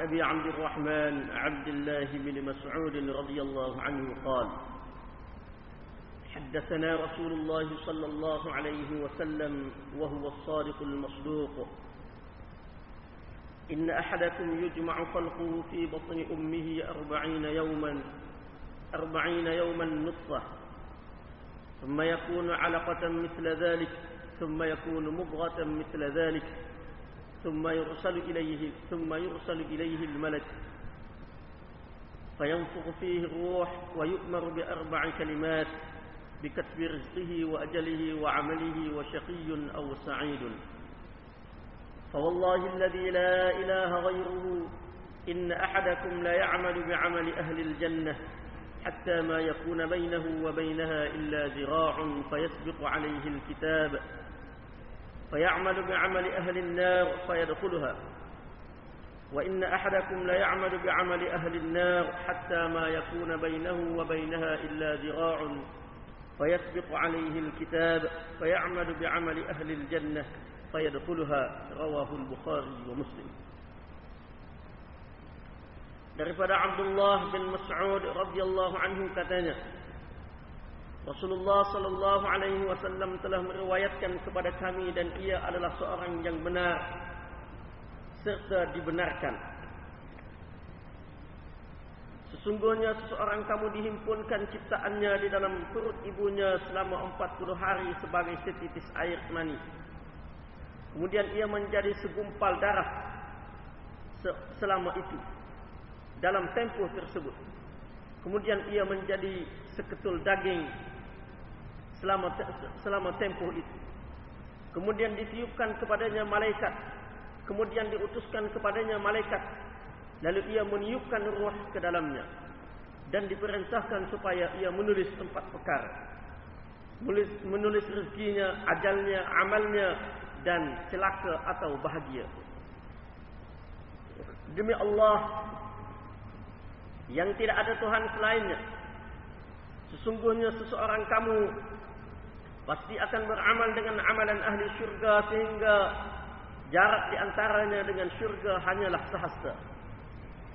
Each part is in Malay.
أبي عبد الرحمن عبد الله بن مسعود رضي الله عنه قال حدثنا رسول الله صلى الله عليه وسلم وهو الصادق المصدوق. إن أحدكم يجمع خلقه في بطن أمه أربعين يوما أربعين يوما نطفة ثم يكون علقة مثل ذلك ثم يكون مضغة مثل ذلك ثم يرسل إليه ثم يرسل إليه الملك. فينفخ فيه الروح ويؤمر بأربع كلمات بكتب رزقه وأجله وعمله وشقي أو سعيد. فوالله الذي لا إله غيره إن أحدكم لا يعمل بعمل أهل الجنة حتى ما يكون بينه وبينها إلا ذراع فيسبق عليه الكتاب. فيعمل بعمل أهل النار فيدخلها. وإن أحدكم ليعمل بعمل أهل النار حتى ما يكون بينه وبينها إلا ذراع فيسبق عليه الكتاب فيعمل بعمل أهل الجنة فيدخلها. رواه البخاري ومسلم. Daripada Abdullah bin Mas'ud radhiyallahu anhu katanya Rasulullah sallallahu alaihi wasallam telah meriwayatkan kepada kami dan ia adalah seorang yang benar serta dibenarkan. Sesungguhnya seseorang kamu dihimpunkan ciptaannya di dalam perut ibunya selama 40 hari sebagai setitis air mani. Kemudian ia menjadi segumpal darah selama itu dalam tempoh tersebut. Kemudian ia menjadi seketul daging selama selama tempoh itu. Kemudian ditiupkan kepadanya malaikat. Kemudian diutuskan kepadanya malaikat. Lalu ia meniupkan ruh ke dalamnya. Dan diperintahkan supaya ia menulis empat perkara. Menulis, menulis rezekinya, ajalnya, amalnya, dan celaka atau bahagia. Demi Allah, yang tidak ada Tuhan selainnya. Sesungguhnya seseorang kamu pasti akan beramal dengan amalan ahli syurga sehingga jarak di antaranya dengan syurga hanyalah sehasta.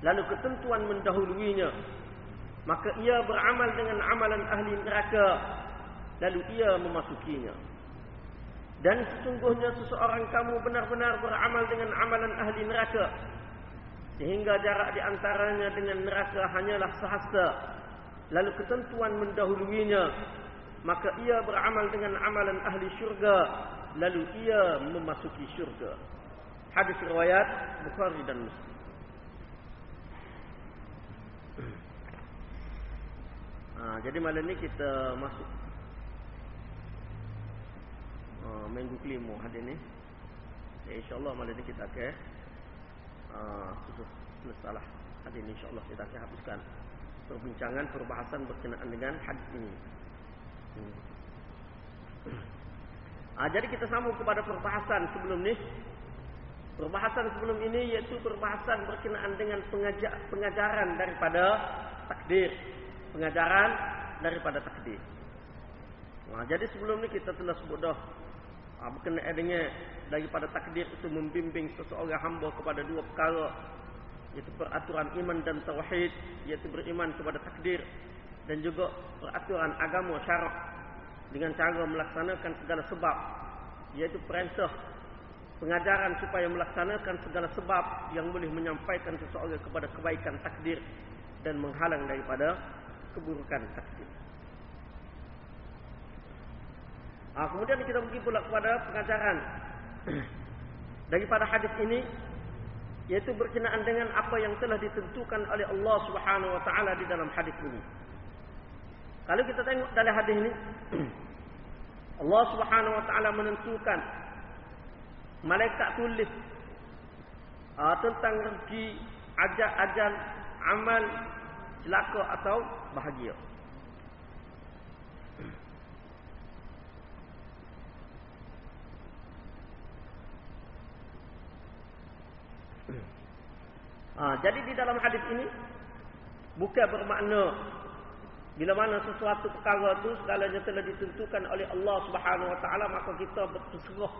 Lalu ketentuan mendahuluinya. Maka ia beramal dengan amalan ahli neraka. Lalu ia memasukinya. Dan sesungguhnya seseorang kamu benar-benar beramal dengan amalan ahli neraka. Sehingga jarak di antaranya dengan neraka hanyalah sehasta. Lalu ketentuan mendahuluinya maka ia beramal dengan amalan ahli syurga lalu ia memasuki syurga. Hadis riwayat Bukhari dan Muslim. Ha, jadi malam ni kita masuk. Ha, minggu kelima hadis ni. Ya, insyaAllah malam ni kita akan ha, selesai lah hadis ni insyaAllah kita akan habiskan perbincangan perbahasan berkenaan dengan hadis ini Ah, jadi kita sambung kepada perbahasan sebelum ni. Perbahasan sebelum ini iaitu perbahasan berkenaan dengan pengajar, pengajaran daripada takdir. Pengajaran daripada takdir. Ah, jadi sebelum ni kita telah sebut dah ah, berkenaan dengan daripada takdir itu membimbing seseorang hamba kepada dua perkara iaitu peraturan iman dan tauhid iaitu beriman kepada takdir dan juga peraturan agama syarak dengan cara melaksanakan segala sebab iaitu perintah pengajaran supaya melaksanakan segala sebab yang boleh menyampaikan seseorang kepada kebaikan takdir dan menghalang daripada keburukan takdir. Ha, kemudian kita pergi pula kepada pengajaran daripada hadis ini iaitu berkenaan dengan apa yang telah ditentukan oleh Allah Subhanahu wa taala di dalam hadis ini. Kalau kita tengok dalam hadis ini Allah Subhanahu wa taala menentukan malaikat tulis uh, tentang rezeki, ajal, ajal, amal, celaka atau bahagia. Ha, jadi di dalam hadis ini bukan bermakna bila mana sesuatu perkara itu segalanya telah ditentukan oleh Allah Subhanahu Wa Taala maka kita berserah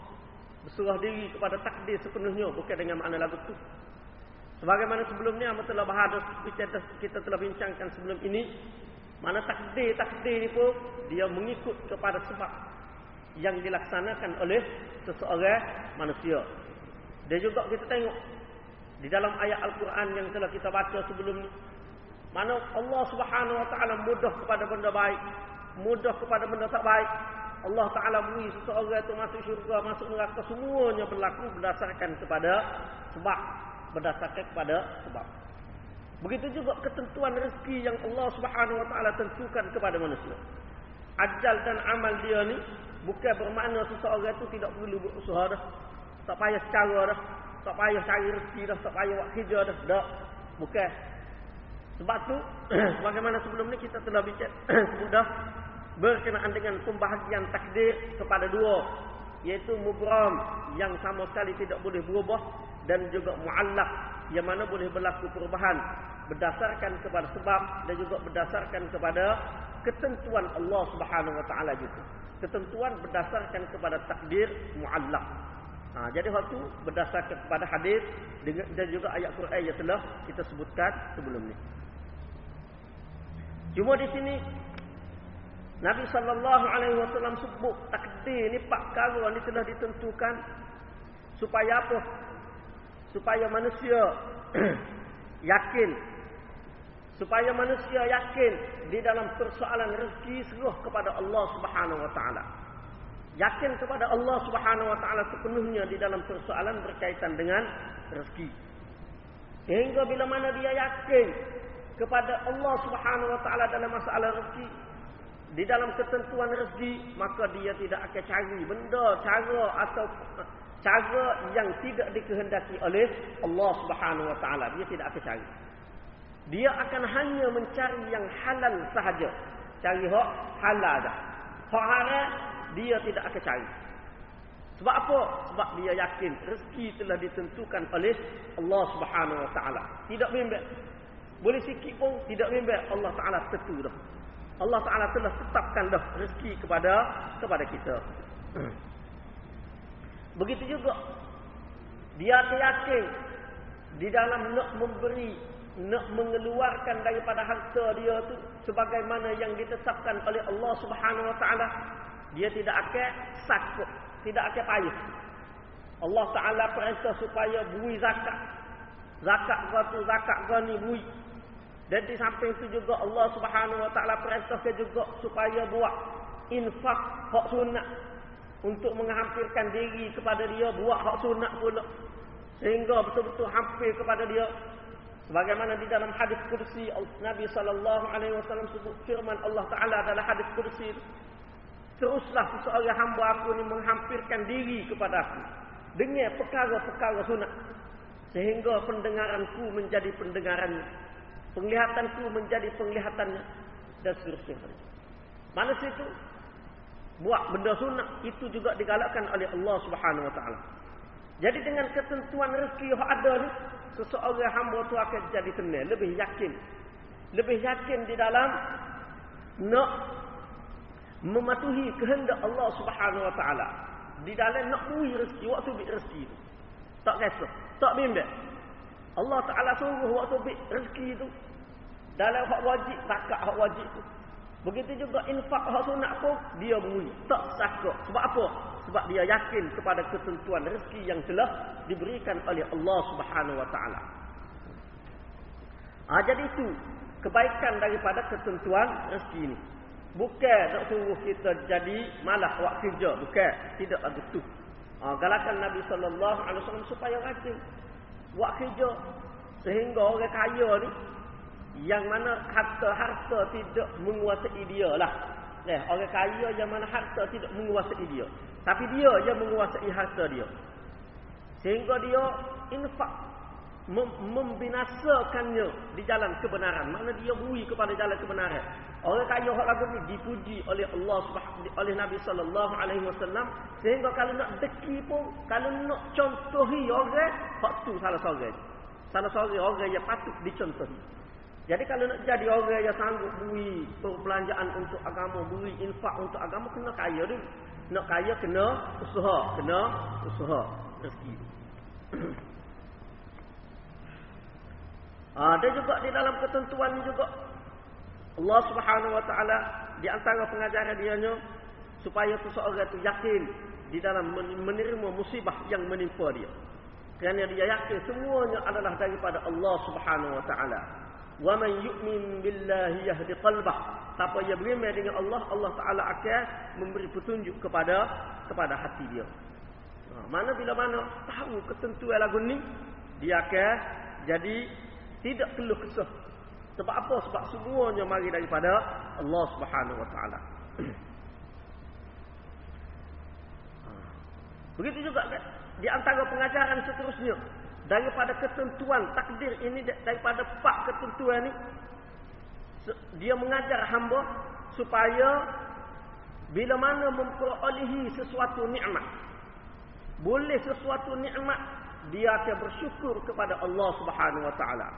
berserah diri kepada takdir sepenuhnya bukan dengan makna lagu tu. Sebagaimana sebelum ni Amat telah bahas kita, kita telah bincangkan sebelum ini mana takdir-takdir itu dia mengikut kepada sebab yang dilaksanakan oleh seseorang manusia. Dan juga kita tengok di dalam ayat Al-Quran yang telah kita baca sebelum ni mana Allah Subhanahu wa taala mudah kepada benda baik, mudah kepada benda tak baik. Allah Taala beri seseorang itu masuk syurga, masuk neraka semuanya berlaku berdasarkan kepada sebab berdasarkan kepada sebab. Begitu juga ketentuan rezeki yang Allah Subhanahu wa taala tentukan kepada manusia. Ajal dan amal dia ni bukan bermakna seseorang itu tidak perlu berusaha dah. Tak payah secara dah. Tak payah cari rezeki dah, tak payah buat kerja dah. Tak. Bukan. Sebab tu bagaimana sebelum ni kita telah bincang sudah berkenaan dengan pembahagian takdir kepada dua iaitu mubram yang sama sekali tidak boleh berubah dan juga muallaq yang mana boleh berlaku perubahan berdasarkan kepada sebab dan juga berdasarkan kepada ketentuan Allah Subhanahu wa taala juga. Ketentuan berdasarkan kepada takdir muallaq. Ha, jadi waktu berdasarkan kepada hadis dan juga ayat Quran yang telah kita sebutkan sebelum ini. Cuma di sini Nabi sallallahu alaihi wasallam sebut takdir ni pak perkara ni telah ditentukan supaya apa? supaya manusia yakin. Supaya manusia yakin di dalam persoalan rezeki seluruh kepada Allah Subhanahu wa taala. Yakin kepada Allah Subhanahu wa taala sepenuhnya di dalam persoalan berkaitan dengan rezeki. Sehingga bila mana dia yakin kepada Allah Subhanahu wa taala dalam masalah rezeki. Di dalam ketentuan rezeki maka dia tidak akan cari benda cara atau cara yang tidak dikehendaki oleh Allah Subhanahu wa taala. Dia tidak akan cari. Dia akan hanya mencari yang halal sahaja. Cari hak halal dah. Hak haram dia tidak akan cari. Sebab apa? Sebab dia yakin rezeki telah ditentukan oleh Allah Subhanahu wa taala. Tidak bimbang boleh sikit pun tidak bimbang Allah taala tentu dah Allah taala telah tetapkan dah rezeki kepada kepada kita Begitu juga dia yakin di dalam nak memberi, nak mengeluarkan daripada harta dia tu sebagaimana yang ditetapkan oleh Allah Subhanahu Wa Taala, dia tidak akan sakit, tidak akan payah. Allah Taala perintah supaya bui zakat. Zakat kau zakat kau ni bui. Dan di samping itu juga Allah Subhanahu Wa Taala perintahkan juga supaya buat infak hak sunat untuk menghampirkan diri kepada dia buat hak sunat pula. Sehingga betul-betul hampir kepada dia. Sebagaimana di dalam hadis kursi Nabi sallallahu alaihi wasallam sebut firman Allah taala dalam hadis kursi teruslah seseorang hamba aku ini menghampirkan diri kepada aku dengan perkara-perkara sunat sehingga pendengaranku menjadi pendengarannya penglihatanku menjadi penglihatannya dan seterusnya mana situ buat benda sunat itu juga digalakkan oleh Allah Subhanahu wa taala. Jadi dengan ketentuan rezeki yang ada ni, seseorang hamba tu akan jadi tenang, lebih yakin. Lebih yakin di dalam nak mematuhi kehendak Allah Subhanahu wa taala. Di dalam nak beri rezeki waktu beri rezeki tu. Tak rasa, tak bimbang. Allah Taala suruh waktu beri rezeki tu dalam hak wajib, zakat hak wajib tu. Begitu juga infak hak sunat pun dia bunyi. Tak sakit. Sebab apa? Sebab dia yakin kepada ketentuan rezeki yang telah diberikan oleh Allah Subhanahu Wa Taala. Ah jadi itu kebaikan daripada ketentuan rezeki ini. Bukan nak suruh kita jadi malah buat kerja, bukan. Tidak ada tu. Ah galakan Nabi sallallahu alaihi wasallam supaya rajin buat kerja sehingga orang kaya ni yang mana harta-harta tidak menguasai dia lah. Eh, orang kaya yang mana harta tidak menguasai dia. Tapi dia yang menguasai harta dia. Sehingga dia infak mem membinasakannya di jalan kebenaran. Mana dia bui kepada jalan kebenaran. Orang kaya hak lagu ni dipuji oleh Allah Subhanahu oleh Nabi sallallahu alaihi wasallam sehingga kalau nak deki pun kalau nak contohi orang hak tu salah seorang. Salah seorang orang yang patut dicontohi. Jadi kalau nak jadi orang yang sanggup beri perbelanjaan untuk agama, beri infak untuk agama, kena kaya ni. Nak kaya kena usaha, kena usaha rezeki. Ada juga di dalam ketentuan juga Allah Subhanahu wa taala di antara pengajaran dia supaya seseorang itu yakin di dalam menerima musibah yang menimpa dia. Kerana dia yakin semuanya adalah daripada Allah Subhanahu wa taala. Wa man yu'min billahi yahdi qalbah. Siapa yang beriman dengan Allah, Allah Taala akan memberi petunjuk kepada kepada hati dia. Ha, mana bila mana tahu ketentuan lagu ni, dia akan jadi tidak perlu kesah. Sebab apa? Sebab semuanya mari daripada Allah Subhanahu wa taala. Begitu juga kan? Di antara pengajaran seterusnya. Daripada ketentuan takdir ini. Daripada pak ketentuan ini. Dia mengajar hamba. Supaya. Bila mana memperolehi sesuatu nikmat. Boleh sesuatu nikmat. Dia akan bersyukur kepada Allah subhanahu wa ta'ala.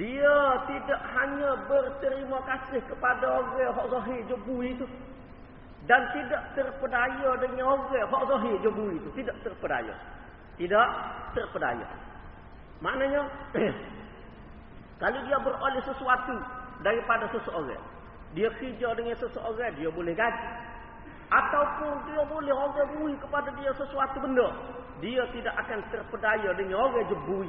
Dia tidak hanya berterima kasih kepada orang yang zahir jebu itu dan tidak terpedaya dengan orang hak zahir jebu itu tidak terpedaya tidak terpedaya maknanya kalau dia beroleh sesuatu daripada seseorang dia kerja dengan seseorang dia boleh gaji ataupun dia boleh orang bui kepada dia sesuatu benda dia tidak akan terpedaya dengan orang jebu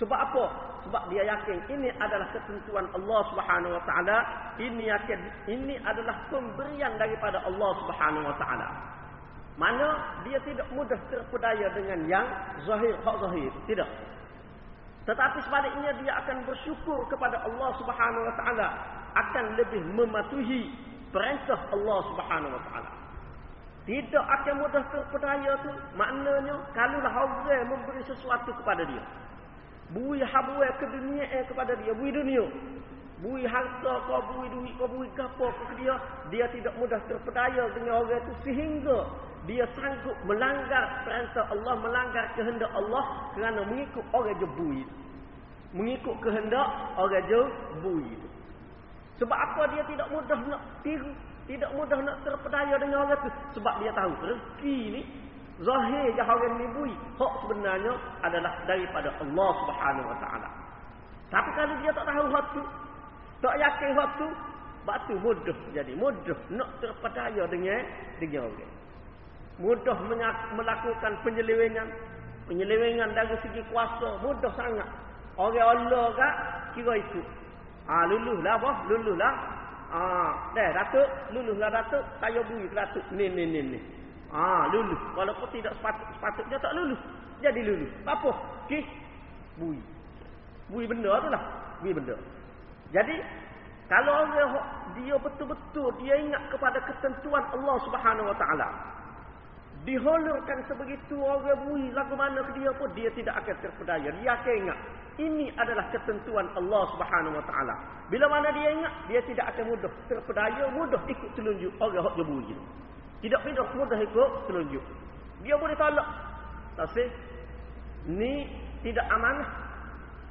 sebab apa? Sebab dia yakin ini adalah ketentuan Allah Subhanahu wa taala. Ini yakin ini adalah pemberian daripada Allah Subhanahu wa taala. Mana dia tidak mudah terpedaya dengan yang zahir hak zahir, tidak. Tetapi sebaliknya dia akan bersyukur kepada Allah Subhanahu wa taala akan lebih mematuhi perintah Allah Subhanahu wa taala. Tidak akan mudah terpedaya tu maknanya kalaulah orang memberi sesuatu kepada dia bui habwe ke dunia eh kepada dia bui dunia bui harta kau bui duit kau bui apa ke dia dia tidak mudah terpedaya dengan orang itu sehingga dia sanggup melanggar perintah Allah melanggar kehendak Allah kerana mengikut orang je bui mengikut kehendak orang je bui sebab apa dia tidak mudah nak tiru tidak mudah nak terpedaya dengan orang itu sebab dia tahu rezeki ni Zahir je orang ni bui. Hak sebenarnya adalah daripada Allah Subhanahu Wa Taala. Tapi kalau dia tak tahu hak tak yakin hak tu, batu mudah jadi mudah nak terpedaya dengan dengan orang. Mudah melakukan penyelewengan, penyelewengan dari segi kuasa mudah sangat. Orang Allah kak kira itu. Ah luluh lah boh, luluh lah. Ah, dah datuk, luluh lah datuk, saya bui ke datuk. Ni ni ni ni. Ah, lulus. Walaupun tidak sepatut, sepatutnya tak lulus. Jadi lulus. Apa? Okey. Bui. Bui benda tu lah. Bui benda. Jadi, kalau orang dia betul-betul dia ingat kepada ketentuan Allah Subhanahu Wa Taala, diholurkan sebegitu orang bui lagu mana ke dia pun dia tidak akan terpedaya. Dia akan ingat ini adalah ketentuan Allah Subhanahu Wa Taala. Bila mana dia ingat, dia tidak akan mudah terpedaya, mudah ikut telunjuk orang hok bui. Tidak mudah mudah ikut telunjuk. Dia boleh tolak. Tapi ni tidak amanah.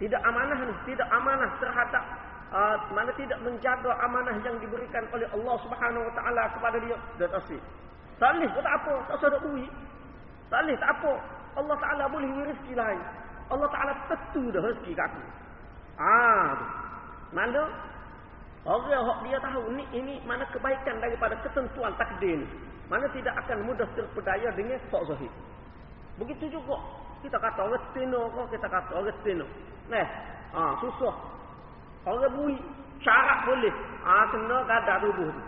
Tidak amanah ni, tidak amanah terhadap uh, mana tidak menjaga amanah yang diberikan oleh Allah Subhanahu Wa Taala kepada dia. Dan asi. Salih tak apa, tak nak duit. Salih tak apa. Allah Taala boleh rezeki lain. Allah Taala tentu dah rezeki kat aku. Ah, mana Orang yang dia tahu ni ini mana kebaikan daripada ketentuan takdir ni. Mana tidak akan mudah terpedaya dengan hak zahir. Begitu juga kita kata orang tino kita kata orang tino. Nah, ah susah. Orang bui syarat boleh. Ah kena kada tubuh tu.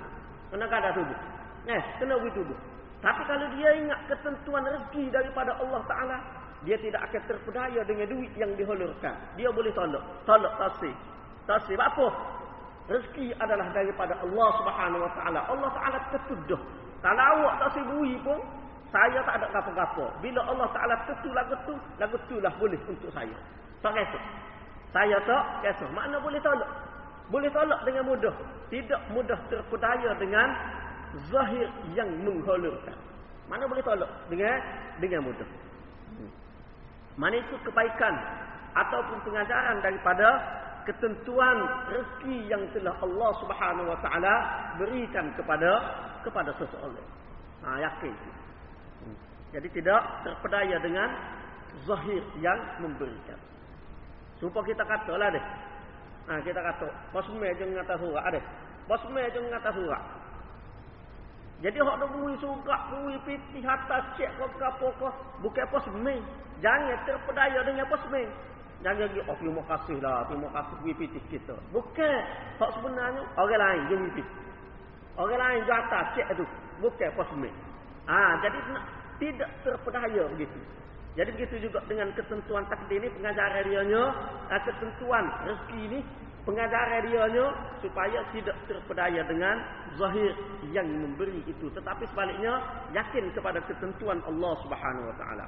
Kena kada tubuh. Nah, kena bui tubuh. Tapi kalau dia ingat ketentuan rezeki daripada Allah Taala, dia tidak akan terpedaya dengan duit yang diholurkan. Dia boleh tolak. Tolak tasih. Tasih apa? Rezeki adalah daripada Allah Subhanahu Wa Taala. Allah Taala tertuduh. Kalau awak tak sibui pun, saya tak ada apa-apa. Bila Allah Taala tentu lagu tu, lagu tu lah boleh untuk saya. Tak kata. Saya tak kata. Mana boleh tolak? Boleh tolak dengan mudah. Tidak mudah terpedaya dengan zahir yang mengholurkan. Mana boleh tolak? Dengan dengan mudah. Hmm. Mana itu kebaikan ataupun pengajaran daripada ketentuan rezeki yang telah Allah Subhanahu wa taala berikan kepada kepada seseorang. Ha yakin. Hmm. Jadi tidak terpedaya dengan zahir yang memberikan. Supaya kita katalah deh. Ha, kita kata, posme je ngata surat deh. Posme je ngata surat. Jadi hak dak bui surat, bui piti atas cek kau apa kau bukan. Jangan terpedaya dengan posme. Jangan lagi, oh terima kasih lah, terima kasih bui piti kita. Bukan. Hak sebenarnya, orang lain je bui piti. Orang lain je atas cek tu. Bukan posme. Ah, jadi tidak terpedaya begitu. Jadi begitu juga dengan ketentuan takdir ini pengajaran dia nya, ah, ketentuan rezeki ini pengajaran dia nya supaya tidak terpedaya dengan zahir yang memberi itu tetapi sebaliknya yakin kepada ketentuan Allah Subhanahu wa taala.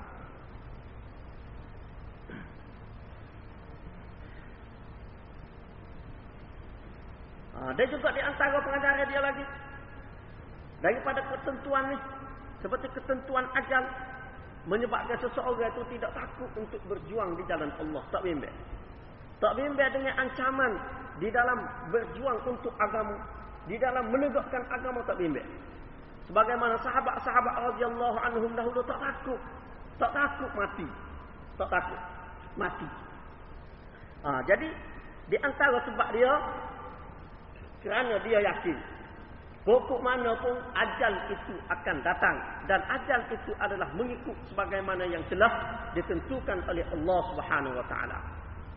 Ah, dan juga di antara pengajaran dia lagi daripada ketentuan ni seperti ketentuan ajal menyebabkan seseorang itu tidak takut untuk berjuang di jalan Allah. Tak bimbang. Tak bimbang dengan ancaman di dalam berjuang untuk agama. Di dalam menegakkan agama tak bimbang. Sebagaimana sahabat-sahabat radhiyallahu anhum dahulu tak takut. Tak takut mati. Tak takut mati. Ha, jadi di antara sebab dia kerana dia yakin Pokok mana pun ajal itu akan datang dan ajal itu adalah mengikut sebagaimana yang telah ditentukan oleh Allah Subhanahu wa taala.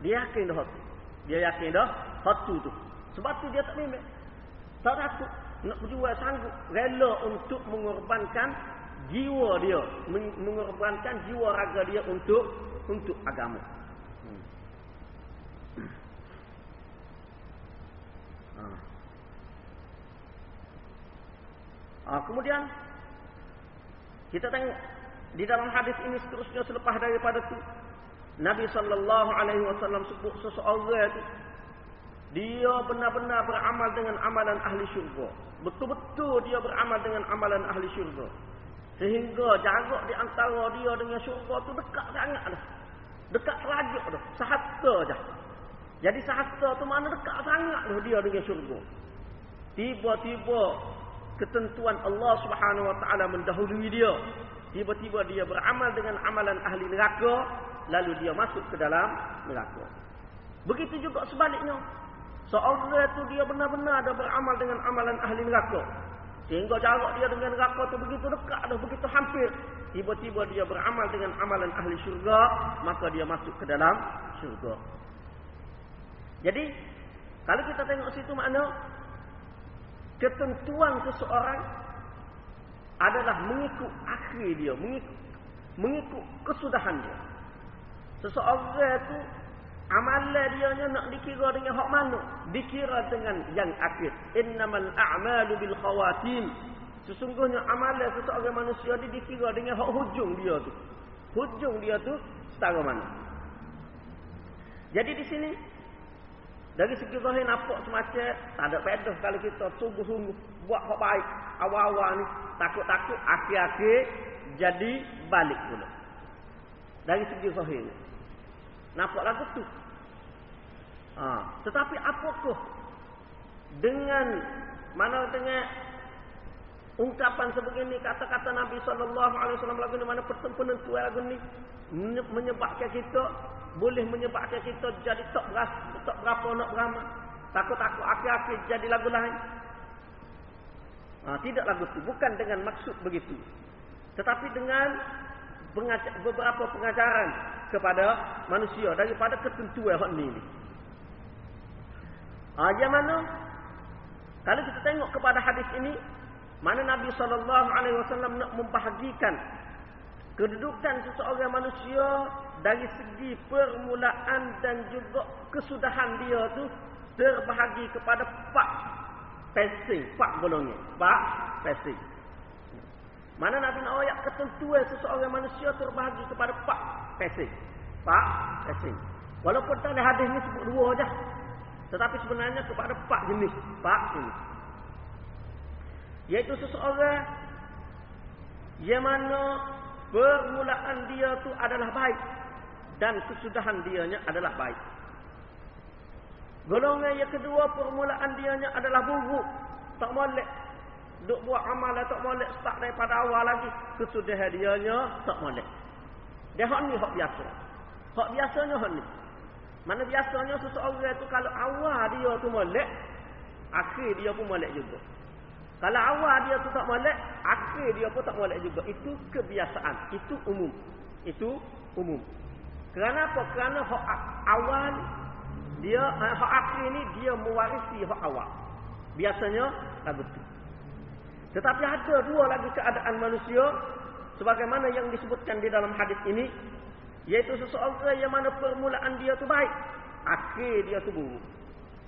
Dia yakin dah tu. Dia yakin dah hatu tu. Sebab tu dia tak bimbang. Tak takut nak berjuang sanggup rela untuk mengorbankan jiwa dia, mengorbankan jiwa raga dia untuk untuk agama. Hmm. Ha, kemudian kita tengok di dalam hadis ini seterusnya selepas daripada itu Nabi sallallahu alaihi wasallam sebut seseorang itu dia benar-benar beramal dengan amalan ahli syurga. Betul-betul dia beramal dengan amalan ahli syurga. Sehingga jarak di antara dia dengan syurga tu dekat sangat dah. Dekat serajuk dah. Sahasta je. Jadi sahasta tu mana dekat sangat dah dia dengan syurga. Tiba-tiba ketentuan Allah Subhanahu wa taala mendahului dia. Tiba-tiba dia beramal dengan amalan ahli neraka lalu dia masuk ke dalam neraka. Begitu juga sebaliknya. Seorang itu dia benar-benar ada beramal dengan amalan ahli neraka. Sehingga jarak dia dengan neraka itu begitu dekat dah, begitu hampir. Tiba-tiba dia beramal dengan amalan ahli syurga, maka dia masuk ke dalam syurga. Jadi, kalau kita tengok situ makna, ketentuan seseorang adalah mengikut akhir dia, mengikut, mengikut kesudahan dia. Seseorang itu amalan dia nak dikira dengan hak mana? Dikira dengan yang akhir. Innamal a'malu bil khawatim. Sesungguhnya amalan seseorang manusia dia dikira dengan hak hujung dia tu. Hujung dia tu setara mana? Jadi di sini dari segi zahir nampak semacam tak ada pedah kalau kita sungguh-sungguh buat hak baik awal-awal ni takut-takut akhir-akhir jadi balik pula. Dari segi zahir ni. Nampak lagu tu. Ha. Tetapi apakah dengan mana dengan ungkapan sebegini kata-kata Nabi sallallahu alaihi wasallam lagu ni mana penentuan lagu ni menyebabkan kita boleh menyebabkan kita jadi tak beras, tak berapa nak beramal. Takut-takut akhir-akhir jadi lagu lain. Ha, tidak lagu itu. Bukan dengan maksud begitu. Tetapi dengan pengajar, beberapa pengajaran kepada manusia daripada ketentuan hak ini. Ha, yang mana? Kalau kita tengok kepada hadis ini, mana Nabi SAW nak membahagikan kedudukan seseorang manusia dari segi permulaan dan juga kesudahan dia tu terbahagi kepada empat passing, empat golongan. Empat passing. Mana Nabi nak ayat ketentuan seseorang manusia terbahagi kepada empat passing. Empat passing. Walaupun tadi hadis ni sebut dua aja. Tetapi sebenarnya kepada empat jenis. Empat jenis. Iaitu seseorang yang mana permulaan dia tu adalah baik dan kesudahan dianya adalah baik. Golongan yang kedua permulaan dianya adalah buruk, tak molek. Duk buat amalan tak molek start daripada awal lagi, kesudahan dianya tak molek. Dia hak ni hak biasa. Hak biasanya hak ni. Mana biasanya seseorang itu kalau awal dia tu molek, akhir dia pun molek juga. Kalau awal dia tu tak molek, akhir dia pun tak molek juga. Itu kebiasaan. Itu umum. Itu umum. Kerana apa? Kerana hak awal dia eh, hak akhir ni dia mewarisi hak awal. Biasanya lagu tu. Tetapi ada dua lagi keadaan manusia sebagaimana yang disebutkan di dalam hadis ini yaitu seseorang yang mana permulaan dia tu baik, akhir dia tu buruk.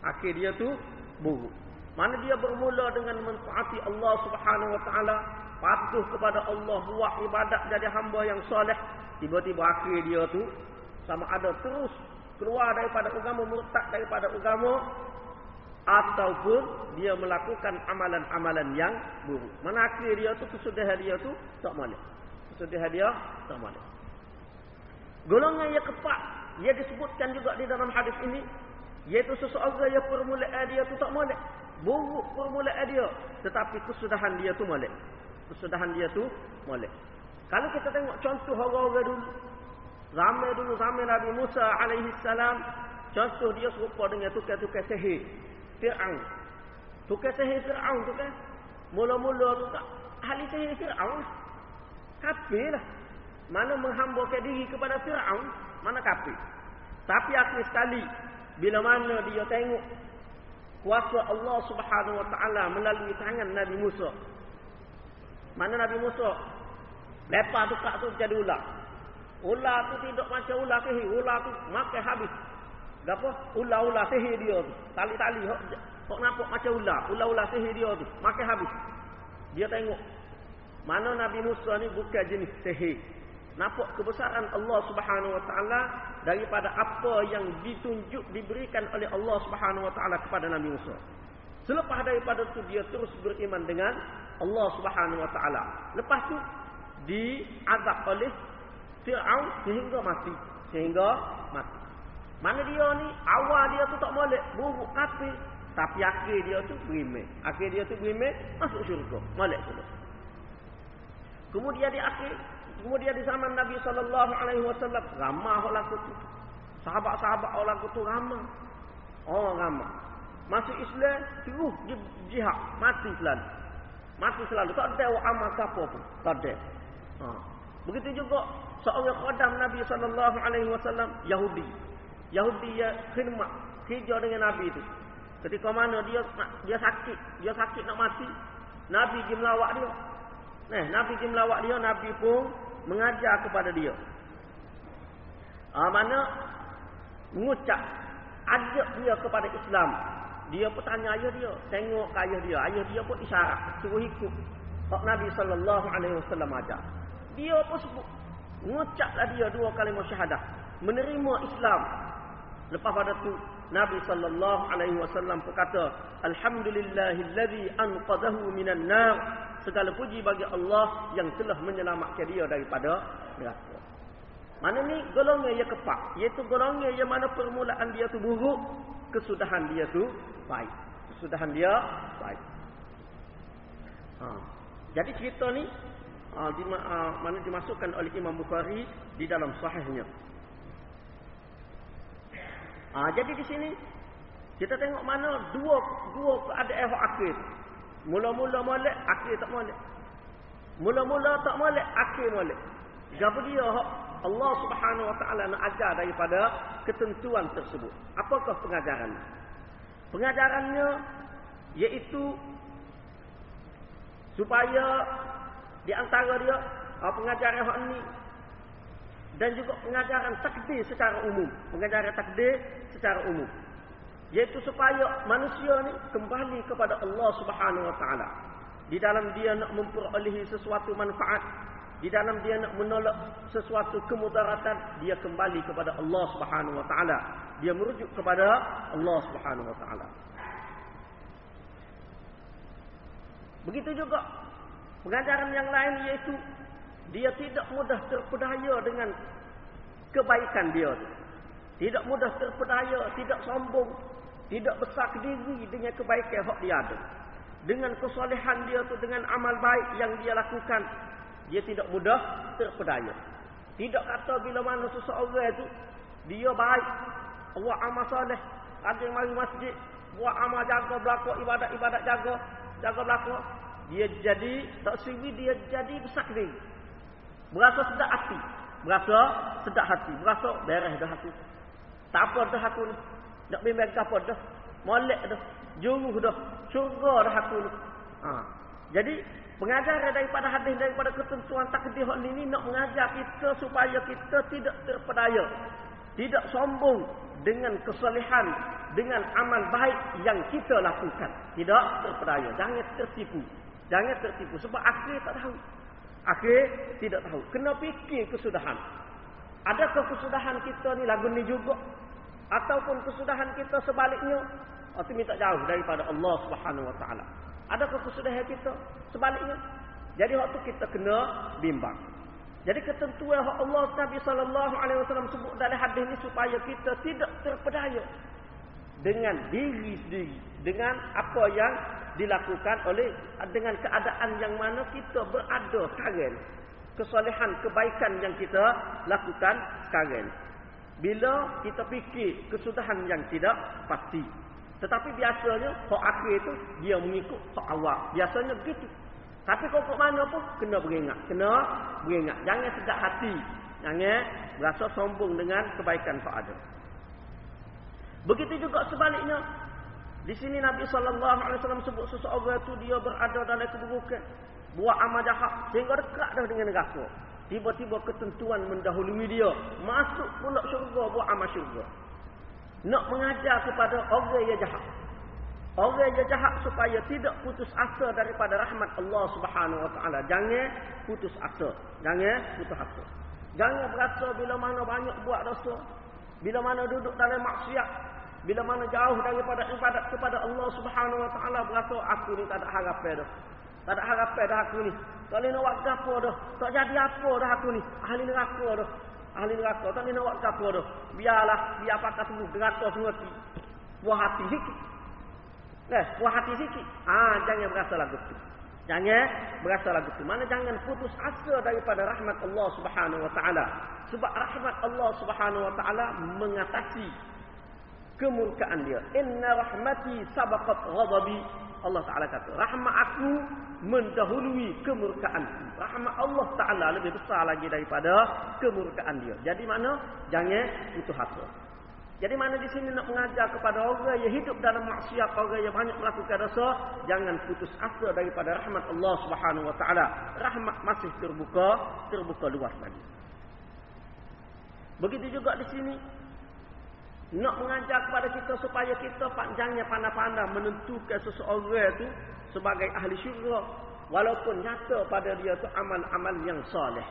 Akhir dia tu buruk. Mana dia bermula dengan mentaati Allah Subhanahu wa taala, patuh kepada Allah, buat ibadat jadi hamba yang soleh, tiba-tiba akhir dia tu sama ada terus keluar daripada agama murtad daripada agama ataupun dia melakukan amalan-amalan yang buruk. Mana akhir dia tu kesudahan dia tu tak molek. Kesudahan dia tak molek. Golongan yang keempat ia disebutkan juga di dalam hadis ini iaitu seseorang yang permulaan dia tu tak molek. Buruk permulaan dia tetapi kesudahan dia tu molek. Kesudahan dia tu molek. Kalau kita tengok contoh orang-orang dulu Zaman dulu zaman Nabi Musa alaihi salam contoh dia serupa dengan tukar-tukar sihir Fir'aun. Tukar sihir Fir'aun tu kan mula-mula tu tak ahli sihir Fir'aun. Kafir lah. Mana menghambakan diri kepada Fir'aun, mana kafir. Tapi akhir sekali bila mana dia tengok kuasa Allah Subhanahu wa taala melalui tangan Nabi Musa. Mana Nabi Musa lepas tu kak tu jadi ular. Ular tu tidak macam ular sihir. Ular tu makan habis. Gapa? Ular-ular sihir dia tu. Tali-tali. Kok nampak macam ular. Ular-ular sihir dia tu. Makan habis. Dia tengok. Mana Nabi Musa ni bukan jenis sihir. Nampak kebesaran Allah subhanahu wa ta'ala. Daripada apa yang ditunjuk, diberikan oleh Allah subhanahu wa ta'ala kepada Nabi Musa. Selepas daripada tu dia terus beriman dengan Allah subhanahu wa ta'ala. Lepas tu diazab oleh Fir'aun sehingga mati. Sehingga mati. Mana dia ni? Awal dia tu tak boleh. Buruk kafir. Tapi akhir dia tu beriman. Akhir dia tu beriman. Masuk syurga. Malik sudah. Kemudian di akhir. Kemudian di zaman Nabi SAW. Ramah orang tu. Sahabat-sahabat orang tu ramah. Orang ramah. Masuk Islam. Terus jihad. Mati selalu. Mati selalu. Tak ada amal siapa pun. Tak ada. Ha. Begitu juga seorang khodam Nabi sallallahu alaihi wasallam Yahudi. Yahudi ya khidmat kerja dengan Nabi itu. Ketika mana dia dia sakit, dia sakit nak mati, Nabi pergi melawat dia. Nah, Nabi pergi melawat dia, Nabi pun mengajar kepada dia. Ah mana mengucap ajak dia kepada Islam. Dia pun tanya ayah dia, tengok ke ayah dia. Ayah dia pun isyarat, suruh ikut. Pak Nabi sallallahu alaihi wasallam ajar. Dia pun sebut mengucaplah dia dua kalimah syahadah menerima Islam lepas pada tu Nabi sallallahu alaihi wasallam berkata alhamdulillahillazi anqadhahu minan nar segala puji bagi Allah yang telah menyelamatkan dia daripada neraka mana ni golongan yang kepak iaitu golongan yang mana permulaan dia tu buruk kesudahan dia tu baik kesudahan dia baik ha. jadi cerita ni uh, di, uh, mana dimasukkan oleh Imam Bukhari di dalam sahihnya. Uh, jadi di sini kita tengok mana dua dua keadaan hak akhir. Mula-mula molek, akhir tak molek. Mula-mula tak molek, akhir molek. Gapo dia Allah Subhanahu wa taala nak ajar daripada ketentuan tersebut. Apakah pengajaran? Pengajarannya iaitu supaya di antara dia uh, pengajaran hak ni dan juga pengajaran takdir secara umum, pengajaran takdir secara umum. Yaitu supaya manusia ni kembali kepada Allah Subhanahu wa taala. Di dalam dia nak memperolehi sesuatu manfaat, di dalam dia nak menolak sesuatu kemudaratan, dia kembali kepada Allah Subhanahu wa taala. Dia merujuk kepada Allah Subhanahu wa taala. Begitu juga Pengajaran yang lain iaitu dia tidak mudah terpedaya dengan kebaikan dia. Tidak mudah terpedaya, tidak sombong, tidak besar diri dengan kebaikan yang dia ada. Dengan kesolehan dia tu dengan amal baik yang dia lakukan, dia tidak mudah terpedaya. Tidak kata bila mana seseorang itu dia baik, buat amal soleh, rajin mari masjid, buat amal jaga belakang ibadat-ibadat jaga, jaga belakang, dia jadi tak siri dia jadi besar diri. Berasa sedap hati, berasa sedap hati, berasa beres dah aku. Tak apa dah aku ni. Nak bimbang apa dah. Molek dah. Juruh dah. Syurga dah aku. Ha. Jadi Pengajar daripada hadis daripada ketentuan takdir ini nak mengajar kita supaya kita tidak terpedaya. Tidak sombong dengan kesalehan, dengan amal baik yang kita lakukan. Tidak terpedaya. Jangan tertipu. Jangan tertipu. Sebab akhir tak tahu. Akhir tidak tahu. Kena fikir kesudahan. Adakah kesudahan kita ni lagu ni juga? Ataupun kesudahan kita sebaliknya? Atau minta jauh daripada Allah Subhanahu Wa Taala. Adakah kesudahan kita sebaliknya? Jadi waktu kita kena bimbang. Jadi ketentuan Allah Nabi sallallahu alaihi wasallam sebut dalam hadis ini supaya kita tidak terpedaya dengan diri sendiri, dengan apa yang dilakukan oleh dengan keadaan yang mana kita berada sekarang. Kesalehan, kebaikan yang kita lakukan sekarang. Bila kita fikir kesudahan yang tidak pasti. Tetapi biasanya hak akhir itu dia mengikut hak awal. Biasanya begitu. Tapi kau kok mana pun kena beringat. Kena beringat. Jangan sedap hati. Jangan berasa sombong dengan kebaikan hak ada. Begitu juga sebaliknya. Di sini Nabi SAW sebut seseorang itu dia berada dalam keburukan. Buat amal jahat. Sehingga dekat dah dengan neraka. Tiba-tiba ketentuan mendahului dia. Masuk pula syurga buat amal syurga nak mengajar kepada orang yang jahat. Orang yang jahat supaya tidak putus asa daripada rahmat Allah Subhanahu Wa Taala. Jangan putus asa. Jangan putus asa. Jangan berasa bila mana banyak buat dosa, bila mana duduk dalam maksiat, bila mana jauh daripada ibadat kepada Allah Subhanahu Wa Taala berasa aku ni tak ada harapan dah. Tak ada harapan dah aku ni. Tak boleh nak buat apa dah. Tak jadi apa dah aku ni. Ahli neraka dah ahli neraka tak ni nak buat apa dah. Biarlah biar pakai semua neraka semua ti. Puas hati sikit. Eh, puas hati sikit. Ah, jangan berasa lagu tu. Jangan berasa lagu tu. Mana jangan putus asa daripada rahmat Allah Subhanahu wa taala. Sebab rahmat Allah Subhanahu wa taala mengatasi kemurkaan dia. Inna rahmati sabaqat ghadabi. Allah Ta'ala kata, rahmat aku mendahului kemurkaan. Rahmat Allah Ta'ala lebih besar lagi daripada kemurkaan dia. Jadi mana? Jangan putus asa. Jadi mana di sini nak mengajar kepada orang yang hidup dalam maksiat, orang yang banyak melakukan dosa, jangan putus asa daripada rahmat Allah Subhanahu Wa Ta'ala. Rahmat masih terbuka, terbuka luas lagi. Begitu juga di sini, nak mengajar kepada kita supaya kita panjangnya pandai-pandai menentukan seseorang itu sebagai ahli syurga. Walaupun nyata pada dia itu amal-amal yang soleh.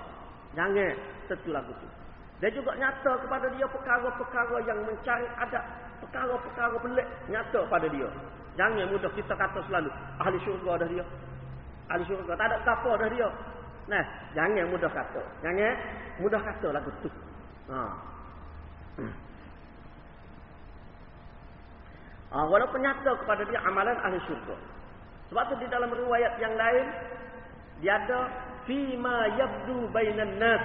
Jangan tentu lagu itu dan juga nyata kepada dia perkara-perkara yang mencari adab perkara-perkara pelik nyata pada dia. Jangan mudah kita kata selalu ahli syurga dah dia. Ahli syurga. Tak ada apa dah dia. Nah jangan mudah kata. Jangan mudah kata lagu itu ha. Ha, walaupun nyata kepada dia amalan ahli syurga. Sebab tu di dalam riwayat yang lain dia ada fima yabdu bainan nas.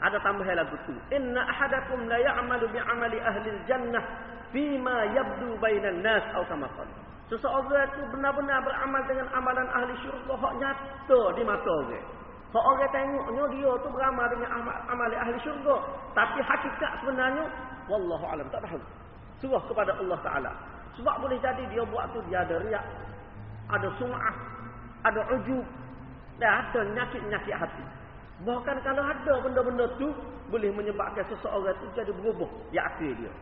Ada tambahan lagu tu. Inna ahadakum la ya'malu bi amali ahli jannah fima yabdu bainan nas atau kama qala. Seseorang itu benar-benar beramal dengan amalan ahli syurga hak nyata di mata orang. Hak orang tengoknya dia tu beramal dengan amal, amal ahli syurga, tapi hakikat sebenarnya wallahu alam tak tahu. Surah kepada Allah Taala. Sebab boleh jadi dia buat tu dia ada riak. Ada sum'ah. Ada ujub. Dan ada nyakit-nyakit hati. Bahkan kalau ada benda-benda tu. Boleh menyebabkan seseorang tu jadi berubah. Di akhir dia.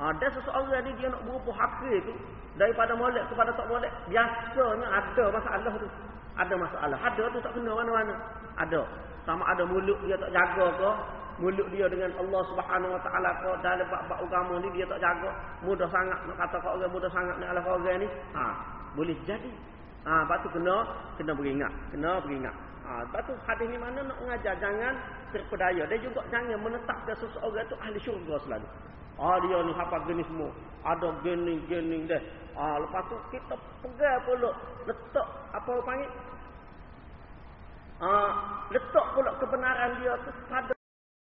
Ha, dan seseorang ni dia nak berubah akhir tu. Daripada molek kepada tak molek. Biasanya ada masalah tu. Ada masalah. Ada tu tak kena mana-mana. Ada. Sama ada mulut dia tak jaga ke mulut dia dengan Allah Subhanahu Wa Taala kau dalam bab-bab agama ni dia tak jaga. Mudah sangat nak kata kau orang mudah sangat nak ala orang ni. Ha boleh jadi. Ha lepas tu kena kena beringat kena beringat. Ha lepas tu hadis ni mana nak mengajar jangan terpedaya. Dan juga jangan menetapkan seseorang tu ahli syurga selalu. Ah dia ni apa jenis semua. Ada geni geni dah ah lepas tu kita pegang pula letak apa panggil? Ah letak pula kebenaran dia tu pada